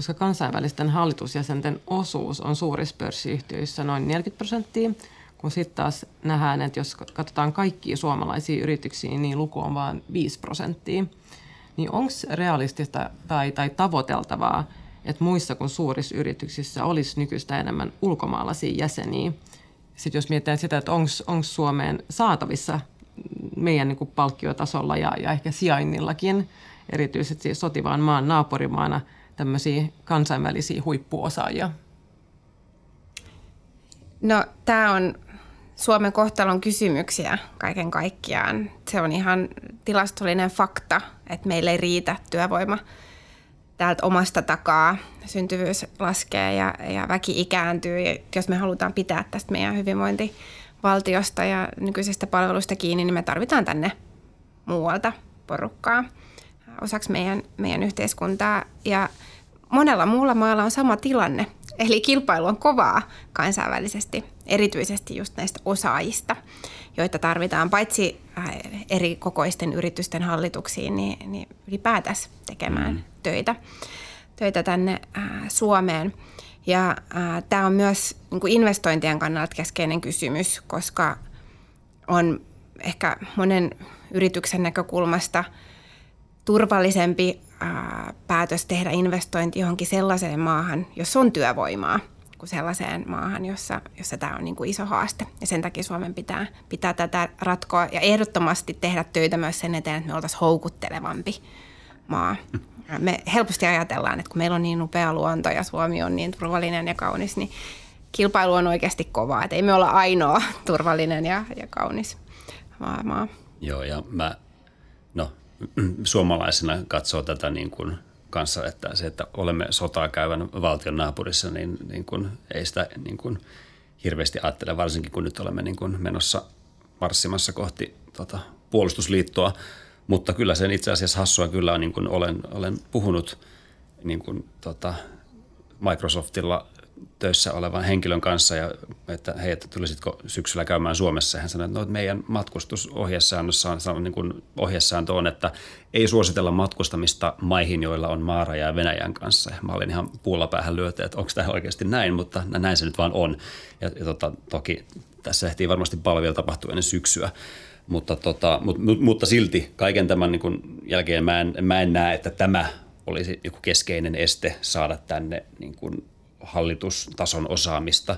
koska kansainvälisten hallitusjäsenten osuus on suurissa pörssiyhtiöissä noin 40 prosenttia, kun sitten taas nähdään, että jos katsotaan kaikkia suomalaisia yrityksiä, niin luku on vain 5 prosenttia. Niin onko realistista tai, tai tavoiteltavaa, että muissa kuin suurissa yrityksissä olisi nykyistä enemmän ulkomaalaisia jäseniä? Sitten jos mietitään sitä, että onko Suomeen saatavissa meidän niin kuin palkkiotasolla ja, ja ehkä sijainnillakin, erityisesti sotivaan maan naapurimaana – tämmöisiä kansainvälisiä huippuosaajia? No tämä on Suomen kohtalon kysymyksiä kaiken kaikkiaan. Se on ihan tilastollinen fakta, että meillä ei riitä työvoima täältä omasta takaa. Syntyvyys laskee ja, ja väki ikääntyy. Ja jos me halutaan pitää tästä meidän hyvinvointi valtiosta ja nykyisistä palveluista kiinni, niin me tarvitaan tänne muualta porukkaa osaksi meidän, meidän yhteiskuntaa. Ja monella muulla maalla on sama tilanne. Eli kilpailu on kovaa kansainvälisesti, erityisesti just näistä osaajista, joita tarvitaan paitsi äh, eri kokoisten yritysten hallituksiin, niin, niin ylipäätänsä tekemään mm. töitä, töitä tänne äh, Suomeen. Ja äh, tämä on myös niin kuin investointien kannalta keskeinen kysymys, koska on ehkä monen yrityksen näkökulmasta turvallisempi ää, päätös tehdä investointi johonkin sellaiseen maahan, jos on työvoimaa, kuin sellaiseen maahan, jossa, jossa tämä on niin kuin iso haaste. Ja sen takia Suomen pitää, pitää tätä ratkoa ja ehdottomasti tehdä töitä myös sen eteen, että me oltaisiin houkuttelevampi maa. Me helposti ajatellaan, että kun meillä on niin upea luonto ja Suomi on niin turvallinen ja kaunis, niin kilpailu on oikeasti kovaa. Että ei me olla ainoa turvallinen ja, ja kaunis maa. Joo, ja mä, suomalaisena katsoo tätä niin kuin kanssa, että se, että olemme sotaa käyvän valtion naapurissa, niin, niin kuin ei sitä niin kuin hirveästi ajattele, varsinkin kun nyt olemme niin kuin menossa marssimassa kohti tota, puolustusliittoa. Mutta kyllä sen itse asiassa hassua kyllä on, niin kuin olen, olen puhunut niin kuin, tota, Microsoftilla töissä olevan henkilön kanssa, ja, että hei, että tulisitko syksyllä käymään Suomessa. Hän sanoi, että, no, että meidän matkustusohjesäännössä on, niin kuin ohjesääntö on, että ei suositella matkustamista maihin, joilla on maaraja ja Venäjän kanssa. Ja mä olin ihan puulla päähän lyötä, että onko tämä oikeasti näin, mutta näin se nyt vaan on. Ja, ja tota, toki tässä ehtii varmasti paljon vielä tapahtua ennen syksyä. Mutta, tota, mutta, mutta silti kaiken tämän niin kuin jälkeen mä en, mä en näe, että tämä olisi joku keskeinen este saada tänne niin kuin hallitustason osaamista.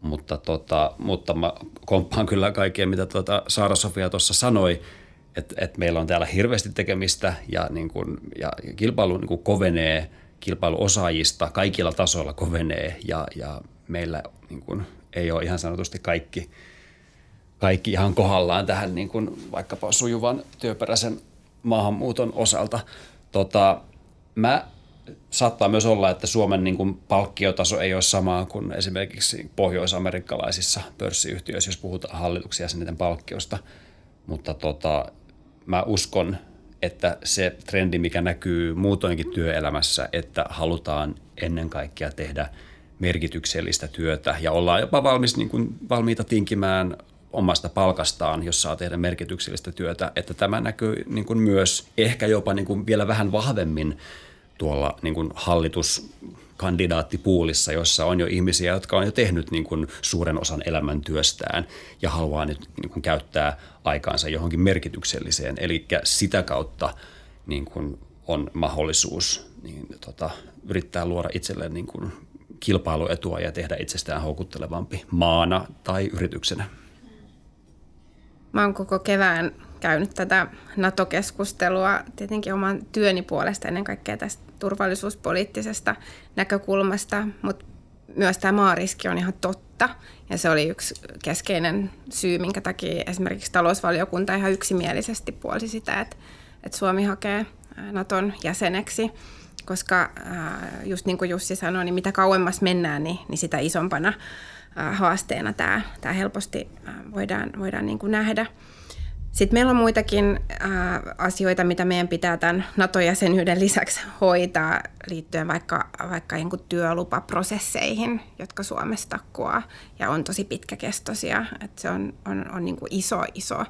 Mutta, tota, mutta mä komppaan kyllä kaikkea, mitä tota Saara-Sofia tuossa sanoi, että, että meillä on täällä hirveästi tekemistä ja, niin kuin, ja kilpailu niin kuin kovenee, kilpailuosaajista kaikilla tasoilla kovenee ja, ja meillä niin kuin, ei ole ihan sanotusti kaikki, kaikki ihan kohdallaan tähän niin kuin vaikkapa sujuvan työperäisen maahanmuuton osalta. Tota, mä saattaa myös olla, että Suomen niin kuin palkkiotaso ei ole sama kuin esimerkiksi pohjoisamerikkalaisissa pörssiyhtiöissä, jos puhutaan hallituksia sen palkkiosta. Mutta tota, mä uskon, että se trendi, mikä näkyy muutoinkin työelämässä, että halutaan ennen kaikkea tehdä merkityksellistä työtä ja ollaan jopa valmis, niin kuin, valmiita tinkimään omasta palkastaan, jos saa tehdä merkityksellistä työtä, että tämä näkyy niin kuin myös ehkä jopa niin kuin vielä vähän vahvemmin tuolla niin kuin hallituskandidaattipuulissa, jossa on jo ihmisiä, jotka on jo tehnyt niin kuin suuren osan elämäntyöstään ja haluaa nyt niin kuin käyttää aikaansa johonkin merkitykselliseen. Eli sitä kautta niin kuin on mahdollisuus niin, tota, yrittää luoda itselleen niin kuin kilpailuetua ja tehdä itsestään houkuttelevampi maana tai yrityksenä. Mä oon koko kevään käynyt tätä NATO-keskustelua tietenkin oman työni puolesta ennen kaikkea tästä turvallisuuspoliittisesta näkökulmasta, mutta myös tämä maariski on ihan totta. Ja se oli yksi keskeinen syy, minkä takia esimerkiksi talousvaliokunta ihan yksimielisesti puolsi sitä, että, että Suomi hakee Naton jäseneksi. Koska just niin kuin Jussi sanoi, niin mitä kauemmas mennään, niin, niin sitä isompana haasteena tämä, tämä helposti voidaan, voidaan niin kuin nähdä. Sitten meillä on muitakin äh, asioita, mitä meidän pitää tämän NATO-jäsenyyden lisäksi hoitaa liittyen vaikka, vaikka työlupaprosesseihin, jotka Suomessa takkuaa ja on tosi pitkäkestoisia. Et se on, on, on niin iso, iso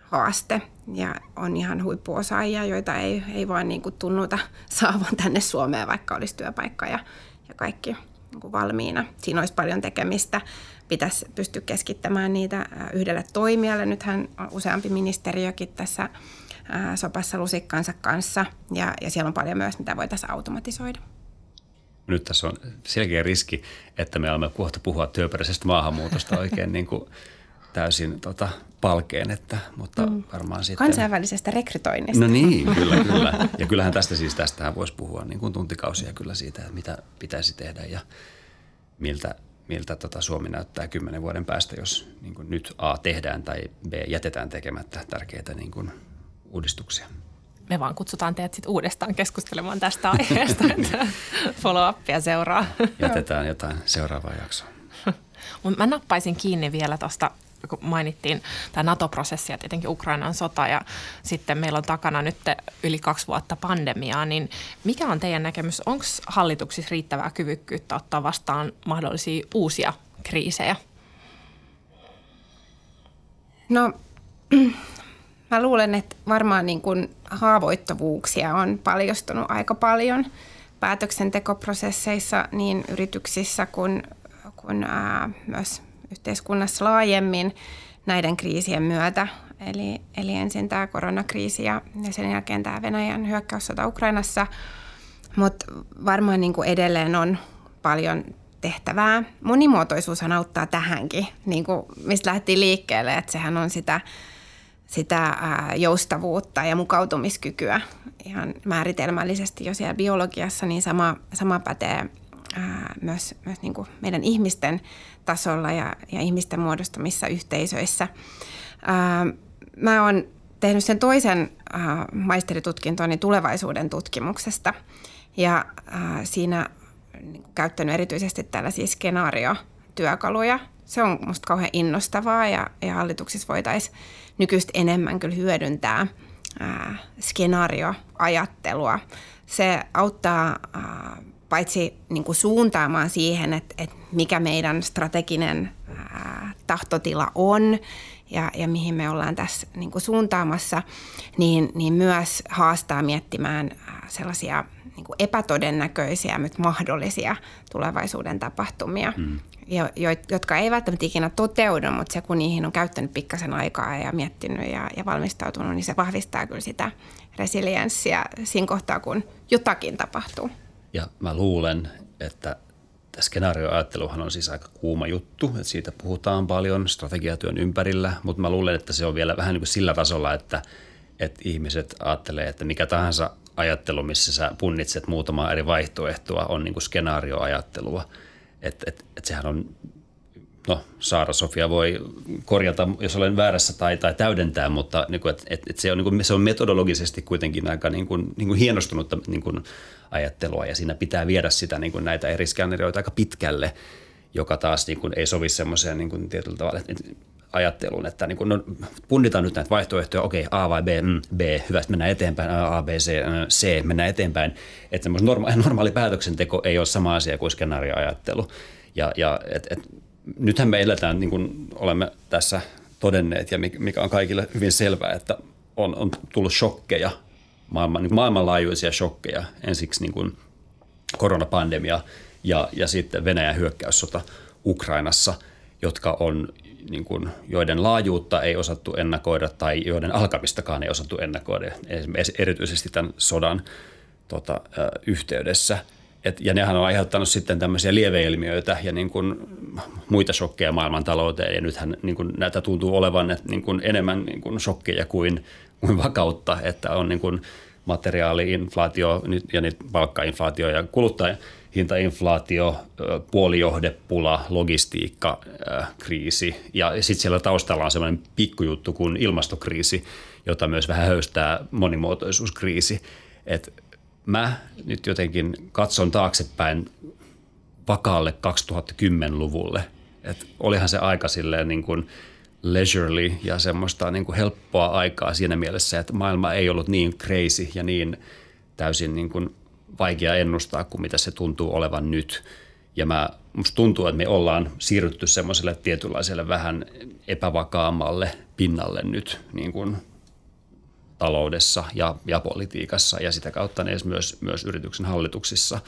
haaste ja on ihan huippuosaajia, joita ei, ei vaan niin tunnuta saavan tänne Suomeen, vaikka olisi työpaikka ja, ja kaikki niin valmiina. Siinä olisi paljon tekemistä pitäisi pystyä keskittämään niitä yhdelle toimijalle. Nythän on useampi ministeriökin tässä sopassa lusikkansa kanssa ja, ja siellä on paljon myös, mitä voitaisiin automatisoida. Nyt tässä on selkeä riski, että me olemme kohta puhua työperäisestä maahanmuutosta oikein niin kuin täysin tota, palkeen, että, mutta mm. varmaan sitten... Kansainvälisestä rekrytoinnista. No niin, kyllä, kyllä. Ja kyllähän tästä siis, tästähän voisi puhua niin kuin tuntikausia kyllä siitä, että mitä pitäisi tehdä ja miltä miltä tota Suomi näyttää kymmenen vuoden päästä, jos niin kuin nyt A tehdään tai B jätetään tekemättä tärkeitä niin kuin uudistuksia. Me vaan kutsutaan teidät sit uudestaan keskustelemaan tästä aiheesta, että follow-upia seuraa. Jätetään jotain seuraavaa jaksoa. Mä nappaisin kiinni vielä tuosta kun mainittiin tämä NATO-prosessi ja tietenkin Ukrainan sota ja sitten meillä on takana nyt yli kaksi vuotta pandemiaa, niin mikä on teidän näkemys? Onko hallituksissa riittävää kyvykkyyttä ottaa vastaan mahdollisia uusia kriisejä? No mä luulen, että varmaan niin kuin haavoittuvuuksia on paljastunut aika paljon päätöksentekoprosesseissa niin yrityksissä kuin, kuin ää, myös yhteiskunnassa laajemmin näiden kriisien myötä. Eli, eli ensin tämä koronakriisi ja, ja sen jälkeen tämä Venäjän hyökkäyssota Ukrainassa. Mutta varmaan niin kuin edelleen on paljon tehtävää. Monimuotoisuushan auttaa tähänkin, niin kuin mistä lähti liikkeelle, että sehän on sitä, sitä joustavuutta ja mukautumiskykyä ihan määritelmällisesti jo siellä biologiassa, niin sama, sama pätee myös, myös niin kuin meidän ihmisten tasolla ja, ja ihmisten muodostamissa yhteisöissä. mä oon tehnyt sen toisen maisteritutkintoni tulevaisuuden tutkimuksesta ja siinä niin käyttänyt erityisesti tällaisia skenaariotyökaluja. Se on musta kauhean innostavaa ja, ja hallituksissa voitaisiin nykyistä enemmän kyllä hyödyntää ää, skenaarioajattelua. Se auttaa ää, paitsi niin kuin suuntaamaan siihen, että, että mikä meidän strateginen ää, tahtotila on ja, ja mihin me ollaan tässä niin kuin suuntaamassa, niin, niin myös haastaa miettimään ää, sellaisia – niin kuin epätodennäköisiä, mutta mahdollisia tulevaisuuden tapahtumia, mm. jo, jo, jotka ei välttämättä ikinä toteudu, mutta se kun niihin on käyttänyt pikkasen aikaa ja miettinyt ja, ja valmistautunut, niin se vahvistaa kyllä sitä resilienssiä siinä kohtaa, kun jotakin tapahtuu. Ja mä luulen, että tämä skenaarioajatteluhan on siis aika kuuma juttu, että siitä puhutaan paljon strategiatyön ympärillä, mutta mä luulen, että se on vielä vähän niin kuin sillä tasolla, että, että ihmiset ajattelee, että mikä tahansa ajattelu, missä sä punnitset muutamaa eri vaihtoehtoa, on niin kuin skenaarioajattelua. Että et, et sehän on, no Saara Sofia voi korjata, jos olen väärässä tai, tai täydentää, mutta niin kuin, et, et, et se, on, niin kuin, se on metodologisesti kuitenkin aika niin kuin, niin kuin hienostunutta niin kuin ajattelua ja siinä pitää viedä sitä niin kuin näitä eri skenaarioita aika pitkälle, joka taas niin kuin ei sovi semmoiseen niin kuin tietyllä tavalla, ajatteluun, että niin kun, no, punnitaan nyt näitä vaihtoehtoja, okei, A vai B, mm, B, hyvä, mennään eteenpäin, A, A, B, C, C, mennään eteenpäin. Että norma- normaali päätöksenteko ei ole sama asia kuin skenaarioajattelu. Ja, ja et, et, nythän me eletään, niin kuin olemme tässä todenneet ja mikä on kaikille hyvin selvää, että on, on tullut shokkeja, maailman, niin maailmanlaajuisia shokkeja. Ensiksi niin kuin koronapandemia ja, ja sitten Venäjän hyökkäyssota Ukrainassa, jotka on niin kuin, joiden laajuutta ei osattu ennakoida tai joiden alkamistakaan ei osattu ennakoida, erityisesti tämän sodan tota, yhteydessä. Et, ja nehän on aiheuttanut sitten tämmöisiä lieveilmiöitä ja niin kuin muita shokkeja maailmantalouteen. Ja nythän niin kuin näitä tuntuu olevan että niin kuin enemmän niin kuin shokkeja kuin, kuin vakautta, että on niin kuin materiaaliinflaatio ja nyt palkkainflaatio ja kuluttaja hintainflaatio, puolijohdepula, logistiikka, kriisi ja sitten siellä taustalla on sellainen pikkujuttu kuin ilmastokriisi, jota myös vähän höystää monimuotoisuuskriisi. Et mä nyt jotenkin katson taaksepäin vakaalle 2010-luvulle. Et olihan se aika silleen niin kuin leisurely ja semmoista niin kuin helppoa aikaa siinä mielessä, että maailma ei ollut niin crazy ja niin täysin niin kuin vaikea ennustaa kuin mitä se tuntuu olevan nyt. Ja mä, musta tuntuu, että me ollaan siirrytty semmoiselle tietynlaiselle vähän epävakaammalle pinnalle nyt niin kuin taloudessa ja, ja politiikassa ja sitä kautta myös, myös yrityksen hallituksissa.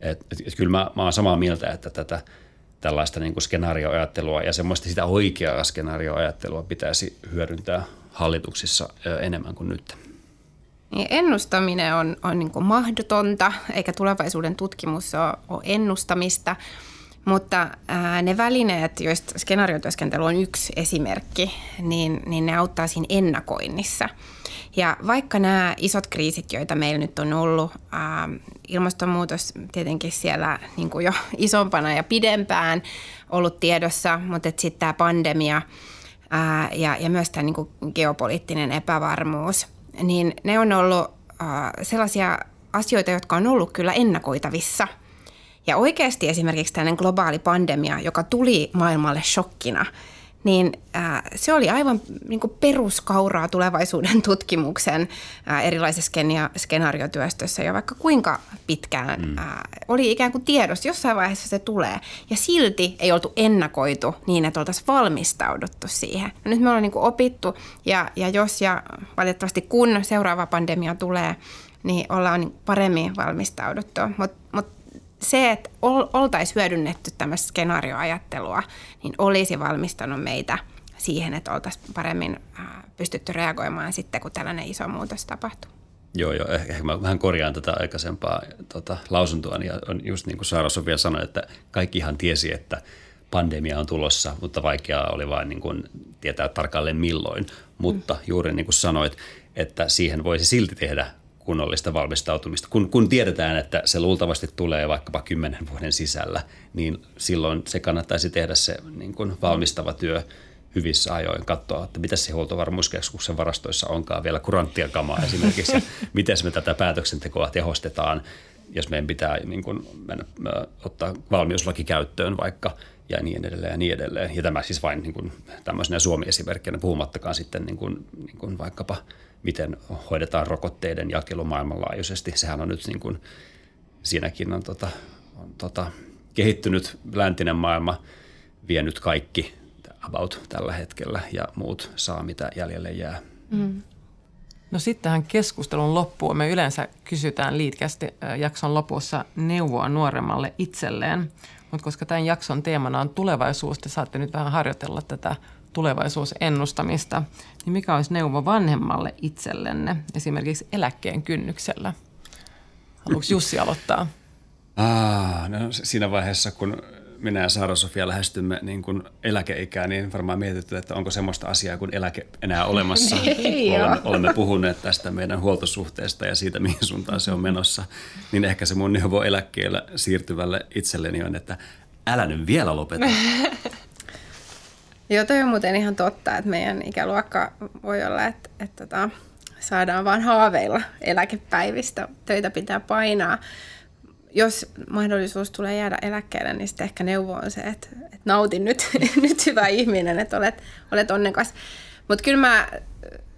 Et, et, et kyllä mä, mä oon samaa mieltä, että tätä tällaista niin kuin skenaarioajattelua ja semmoista sitä oikeaa skenaarioajattelua pitäisi hyödyntää hallituksissa enemmän kuin nyt. Niin ennustaminen on, on niin mahdotonta, eikä tulevaisuuden tutkimus ole, ole ennustamista. Mutta ää, ne välineet, joista skenaariotyöskentely on yksi esimerkki, niin, niin ne auttaa siinä ennakoinnissa. Ja vaikka nämä isot kriisit, joita meillä nyt on ollut, ää, ilmastonmuutos tietenkin siellä niin kuin jo isompana ja pidempään ollut tiedossa, mutta sitten tämä pandemia ää, ja, ja myös tämä niin geopoliittinen epävarmuus – niin ne on ollut äh, sellaisia asioita, jotka on ollut kyllä ennakoitavissa. Ja oikeasti esimerkiksi tällainen globaali pandemia, joka tuli maailmalle shokkina, niin äh, se oli aivan niin kuin peruskauraa tulevaisuuden tutkimuksen äh, erilaisessa skenaariotyöstössä ja vaikka kuinka pitkään mm. äh, oli ikään kuin tiedossa, jossain vaiheessa se tulee. Ja silti ei oltu ennakoitu niin, että oltaisiin valmistauduttu siihen. No nyt me ollaan niin kuin opittu ja, ja jos ja valitettavasti kun seuraava pandemia tulee, niin ollaan paremmin valmistauduttu. Mutta mut se, että oltaisiin hyödynnetty tämmöistä skenaarioajattelua, niin olisi valmistanut meitä siihen, että oltaisiin paremmin pystytty reagoimaan sitten, kun tällainen iso muutos tapahtuu. Joo, joo. Ehkä mä vähän korjaan tätä aikaisempaa tota, lausuntoa. Ja on just niin kuin Saara Sofia sanoi, että kaikkihan tiesi, että pandemia on tulossa, mutta vaikeaa oli vain niin kuin tietää tarkalleen milloin. Mutta mm. juuri niin kuin sanoit, että siihen voisi silti tehdä kunnollista valmistautumista. Kun, kun tiedetään, että se luultavasti tulee vaikkapa kymmenen vuoden sisällä, niin silloin se kannattaisi tehdä se niin kuin valmistava työ hyvissä ajoin, katsoa, että mitä se huoltovarmuuskeskuksen varastoissa onkaan vielä kuranttia kamaa esimerkiksi, ja miten me tätä päätöksentekoa tehostetaan, jos meidän pitää niin kuin, mennä, ottaa valmiuslaki käyttöön vaikka, ja niin edelleen ja niin edelleen. Ja tämä siis vain niin kuin, tämmöisenä Suomi-esimerkkinä, puhumattakaan sitten niin kuin, niin kuin vaikkapa – miten hoidetaan rokotteiden jakelu maailmanlaajuisesti. Sehän on nyt niin kuin, siinäkin on, tota, on tota, kehittynyt läntinen maailma vienyt kaikki about tällä hetkellä ja muut saa mitä jäljelle jää. Mm. No sittenhän keskustelun loppuun me yleensä kysytään liitkästi jakson lopussa neuvoa nuoremmalle itselleen. Mutta koska tämän jakson teemana on tulevaisuus, te saatte nyt vähän harjoitella tätä tulevaisuusennustamista, niin mikä olisi neuvo vanhemmalle itsellenne esimerkiksi eläkkeen kynnyksellä? Haluatko Jussi aloittaa? Ah, no siinä vaiheessa, kun minä ja Saara-Sofia lähestymme niin kuin eläkeikää, niin varmaan mietitty, että onko semmoista asiaa kuin eläke enää olemassa. olemme, olemme puhuneet tästä meidän huoltosuhteesta ja siitä, mihin suuntaan se on menossa. Niin ehkä se mun neuvo eläkkeellä siirtyvälle itselleni on, että älä nyt vielä lopeta. Joo, toi on muuten ihan totta, että meidän ikäluokka voi olla, että, että, että tota, saadaan vaan haaveilla eläkepäivistä. Töitä pitää painaa. Jos mahdollisuus tulee jäädä eläkkeelle, niin sitten ehkä neuvo on se, että, että nautin nyt, nyt hyvä ihminen, että olet, olet onnekas. Mutta kyllä mä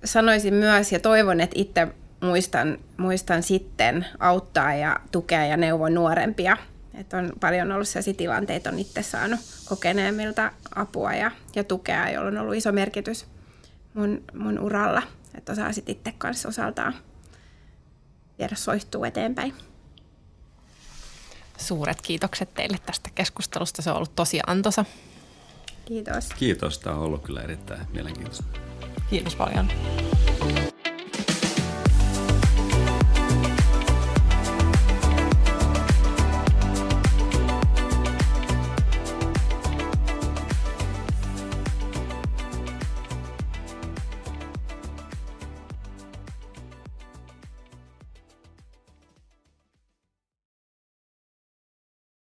sanoisin myös ja toivon, että itse muistan, muistan sitten auttaa ja tukea ja neuvon nuorempia – että on paljon ollut sellaisia tilanteita, on itse saanut kokeneemmilta apua ja, ja tukea, jolla on ollut iso merkitys mun, mun uralla, että osaa sitten itse kanssa osaltaan viedä soihtuu eteenpäin. Suuret kiitokset teille tästä keskustelusta. Se on ollut tosi antoisa. Kiitos. Kiitos. Tämä on ollut kyllä erittäin mielenkiintoista. Kiitos paljon.